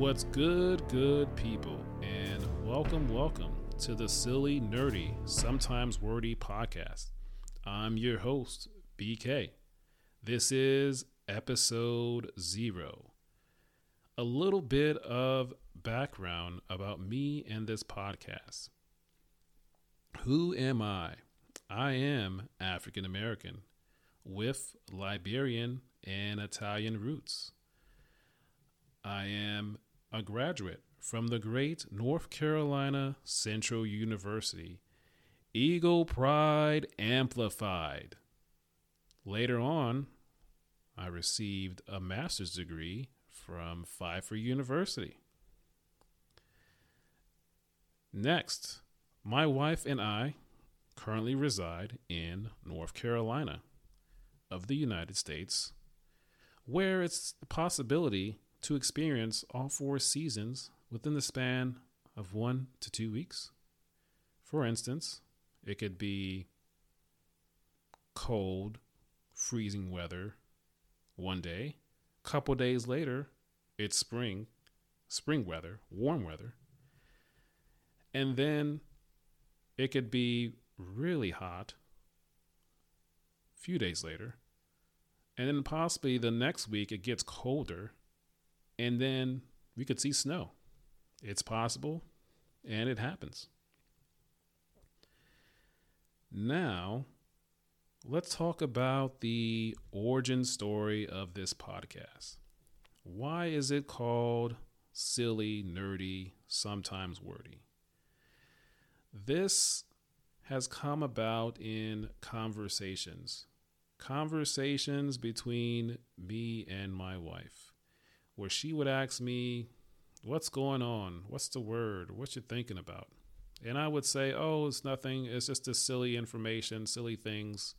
What's good, good people, and welcome, welcome to the Silly, Nerdy, Sometimes Wordy podcast. I'm your host, BK. This is episode zero. A little bit of background about me and this podcast. Who am I? I am African American with Liberian and Italian roots. I am a graduate from the great North Carolina Central University, Eagle Pride Amplified. Later on, I received a master's degree from Pfeiffer University. Next, my wife and I currently reside in North Carolina of the United States, where it's the possibility to experience all four seasons within the span of one to two weeks. For instance, it could be cold, freezing weather one day. Couple days later, it's spring, spring weather, warm weather. And then it could be really hot a few days later. And then possibly the next week it gets colder and then we could see snow. It's possible, and it happens. Now, let's talk about the origin story of this podcast. Why is it called silly, nerdy, sometimes wordy? This has come about in conversations, conversations between me and my wife where she would ask me, What's going on? What's the word? What you thinking about? And I would say, Oh, it's nothing. It's just this silly information, silly things.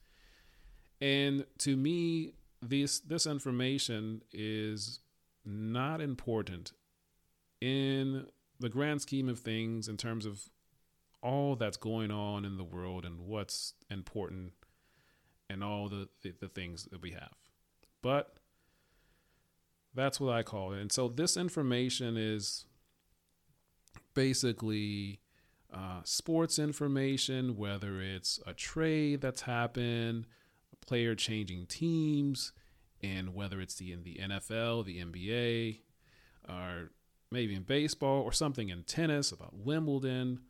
And to me, this this information is not important in the grand scheme of things in terms of all that's going on in the world and what's important and all the, the, the things that we have. But that's what I call it. And so this information is basically uh, sports information, whether it's a trade that's happened, a player changing teams, and whether it's the in the NFL, the NBA, or maybe in baseball, or something in tennis about Wimbledon,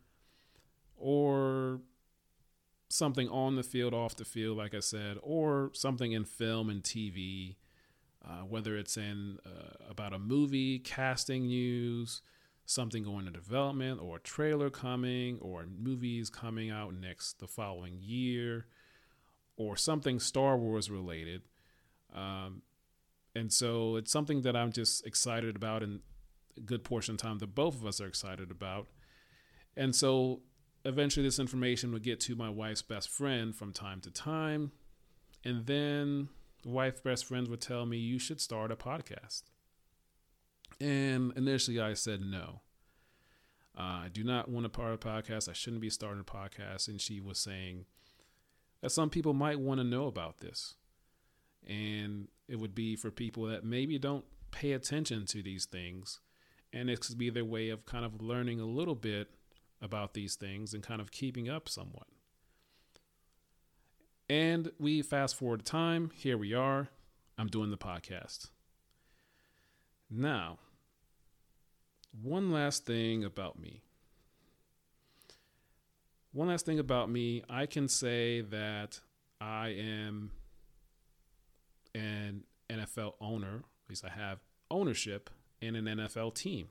or something on the field, off the field, like I said, or something in film and TV uh, whether it's in uh, about a movie, casting news, something going to development, or a trailer coming, or movies coming out next the following year, or something Star Wars related. Um, and so it's something that I'm just excited about, and a good portion of time that both of us are excited about. And so eventually, this information would get to my wife's best friend from time to time. And then wife best friends would tell me you should start a podcast. And initially I said no. Uh, I do not want to start a podcast. I shouldn't be starting a podcast. And she was saying that some people might want to know about this. And it would be for people that maybe don't pay attention to these things. And it could be their way of kind of learning a little bit about these things and kind of keeping up somewhat. And we fast forward time. Here we are. I'm doing the podcast. Now, one last thing about me. One last thing about me. I can say that I am an NFL owner. At least I have ownership in an NFL team.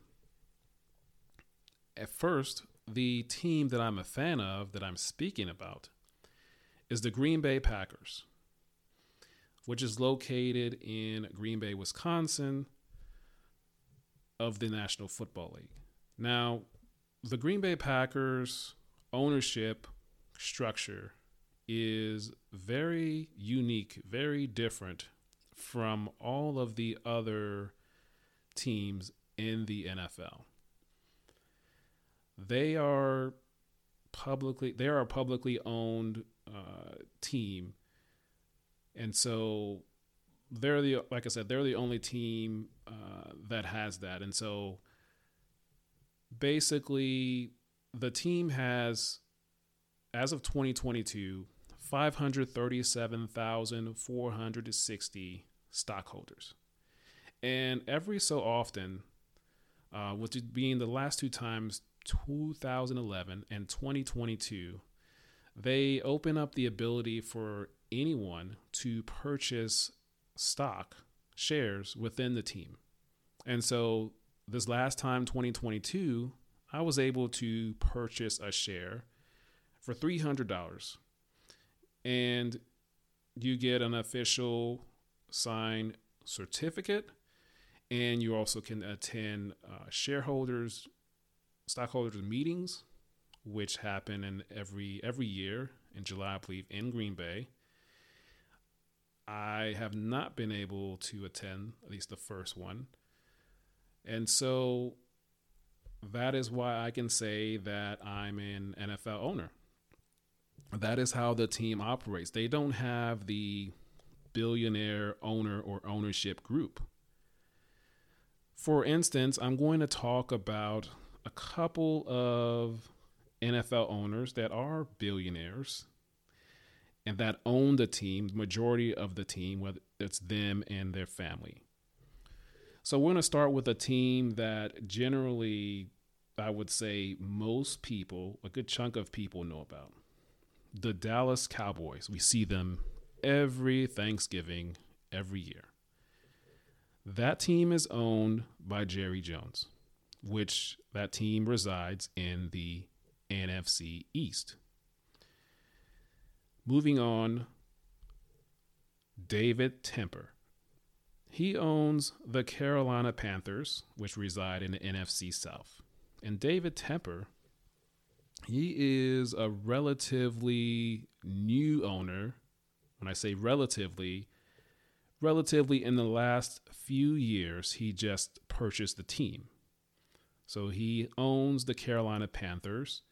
At first, the team that I'm a fan of, that I'm speaking about, is the Green Bay Packers, which is located in Green Bay, Wisconsin, of the National Football League. Now, the Green Bay Packers ownership structure is very unique, very different from all of the other teams in the NFL. They are publicly they are a publicly owned team, and so they're the like I said they're the only team uh, that has that, and so basically the team has, as of 2022, 537,460 stockholders. And every so often, uh, which being the last two times, 2011 and 2022, they open up the ability for anyone to purchase stock shares within the team. And so this last time, 2022, I was able to purchase a share for $300. And you get an official signed certificate, and you also can attend uh, shareholders, stockholders meetings, which happen in every every year in July, I believe, in Green Bay. I have not been able to attend at least the first one. And so that is why I can say that I'm an NFL owner. That is how the team operates. They don't have the billionaire owner or ownership group. For instance, I'm going to talk about a couple of NFL owners that are billionaires and that own the team, the majority of the team, whether it's them and their family. So we're going to start with a team that generally, I would say, most people, a good chunk of people know about. The Dallas Cowboys. We see them every Thanksgiving, every year. That team is owned by Jerry Jones, which that team resides in the NFC East. Moving on, David Tepper. He owns the Carolina Panthers, which reside in the NFC South. And David Tepper, he is a relatively new owner. When I say relatively, relatively in the last few years, he just purchased the team. So he owns the Carolina Panthers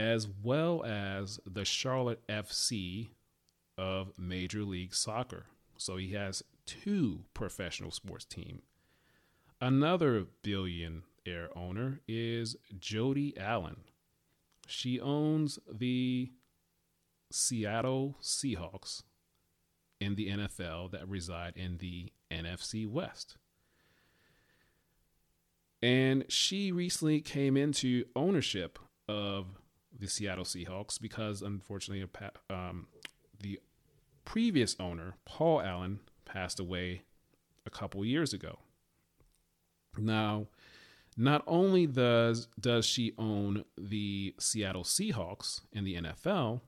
as well as the Charlotte FC of Major League Soccer. So he has two professional sports teams. Another billionaire owner is Jody Allen. She owns the Seattle Seahawks in the NFL that reside in the NFC West. And she recently came into ownership of the Seattle Seahawks because unfortunately, um, the previous owner, Paul Allen, passed away a couple years ago. Now, not only does does she own the Seattle Seahawks in the NFL,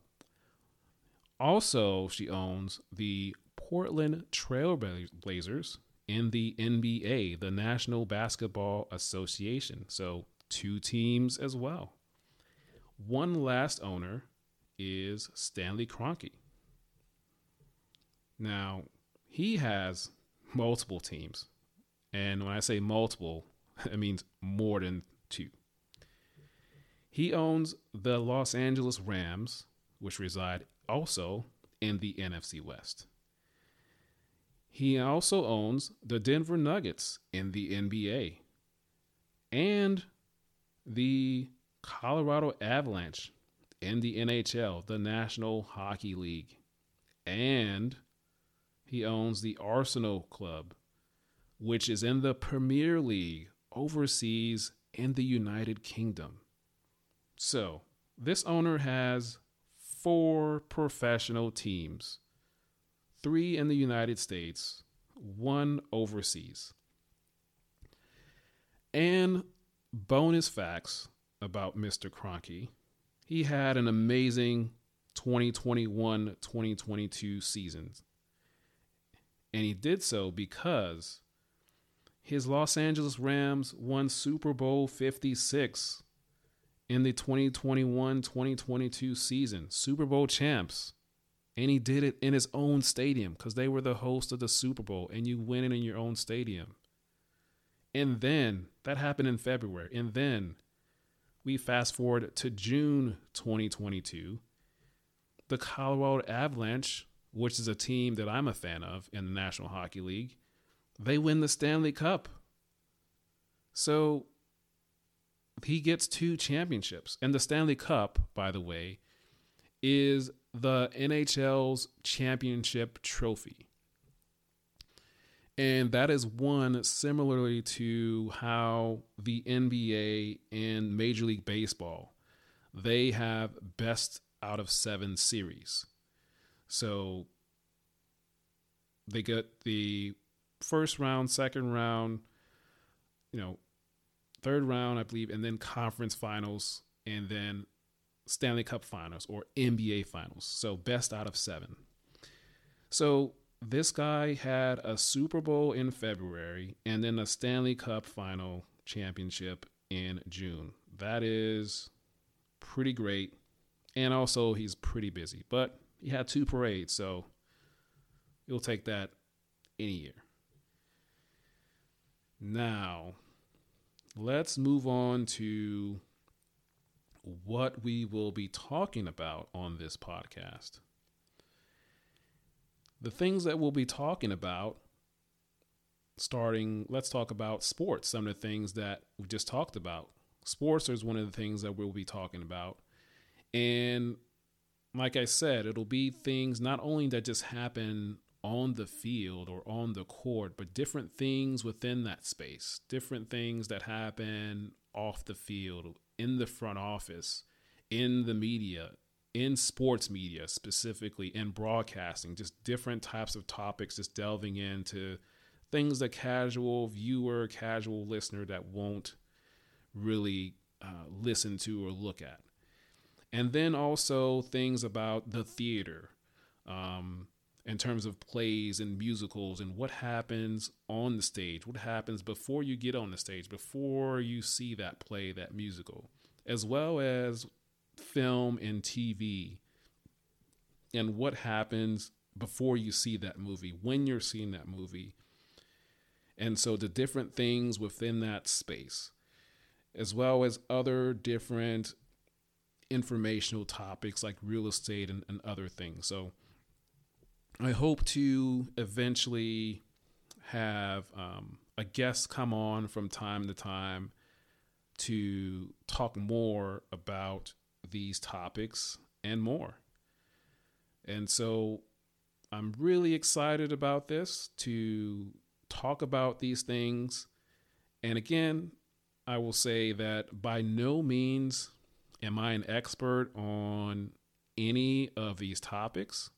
also she owns the Portland Trailblazers in the NBA, the National Basketball Association. So two teams as well. One last owner is Stanley Kroenke. Now, he has multiple teams. And when I say multiple, it means more than two. He owns the Los Angeles Rams, which reside also in the NFC West. He also owns the Denver Nuggets in the NBA and the Colorado Avalanche in the NHL, the National Hockey League, and he owns the Arsenal Club, which is in the Premier League overseas in the United Kingdom. So, this owner has four professional teams three in the United States, one overseas. And bonus facts about Mr. Kroenke. He had an amazing 2021 2022 season. And he did so because his Los Angeles Rams won Super Bowl 56 in the 2021 2022 season, Super Bowl champs. And he did it in his own stadium because they were the host of the Super Bowl and you win it in your own stadium. And then that happened in February. And then we fast forward to June 2022. The Colorado Avalanche, which is a team that I'm a fan of in the National Hockey League, they win the Stanley Cup. So he gets two championships. And the Stanley Cup, by the way, is the NHL's championship trophy. And that is one similarly to how the NBA and Major League Baseball they have best out of 7 series. So they get the first round, second round, you know, third round, I believe, and then conference finals, and then Stanley Cup finals or NBA finals. So best out of seven. So this guy had a Super Bowl in February and then a Stanley Cup final championship in June. That is pretty great. And also, he's pretty busy, but he had two parades, so you'll take that any year. Now, let's move on to what we will be talking about on this podcast. The things that we'll be talking about, starting, let's talk about sports, some of the things that we just talked about. Sports is one of the things that we'll be talking about. And like I said, it'll be things not only that just happen on the field or on the court, but different things within that space, different things that happen off the field, in the front office, in the media, in sports media specifically, in broadcasting, just different types of topics, just delving into things that casual viewer, casual listener that won't really uh, listen to or look at. And then also things about the theater. Um, in terms of plays and musicals and what happens on the stage, what happens before you get on the stage, before you see that play, that musical, as well as film and TV, and what happens before you see that movie, when you're seeing that movie. And so the different things within that space, as well as other different informational topics like real estate and, and other things. So, I hope to eventually have um, a guest come on from time to time to talk more about these topics and more. And so I'm really excited about this to talk about these things. And again, I will say that by no means am I an expert on any of these topics.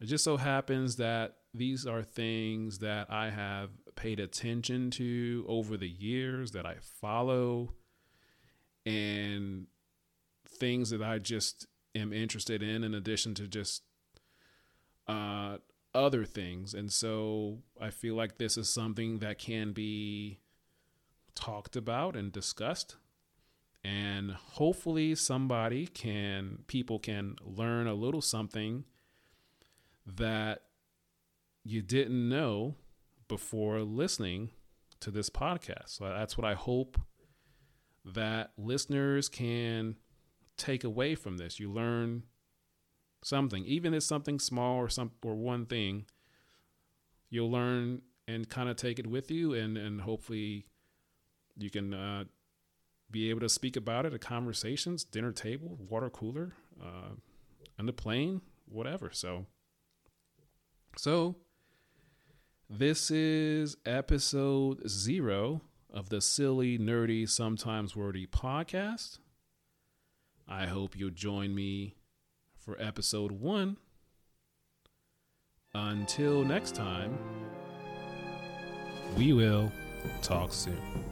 It just so happens that these are things that I have paid attention to over the years that I follow and things that I just am interested in, in addition to just uh, other things. And so I feel like this is something that can be talked about and discussed. And hopefully, somebody can, people can learn a little something that you didn't know before listening to this podcast. So that's what I hope that listeners can take away from this. You learn something, even if it's something small or some or one thing, you'll learn and kind of take it with you, and and hopefully you can uh, be able to speak about it at conversations, dinner table, water cooler, uh, on the plane, whatever. So. So, this is episode zero of the Silly, Nerdy, Sometimes Wordy podcast. I hope you'll join me for episode one. Until next time, we will talk soon.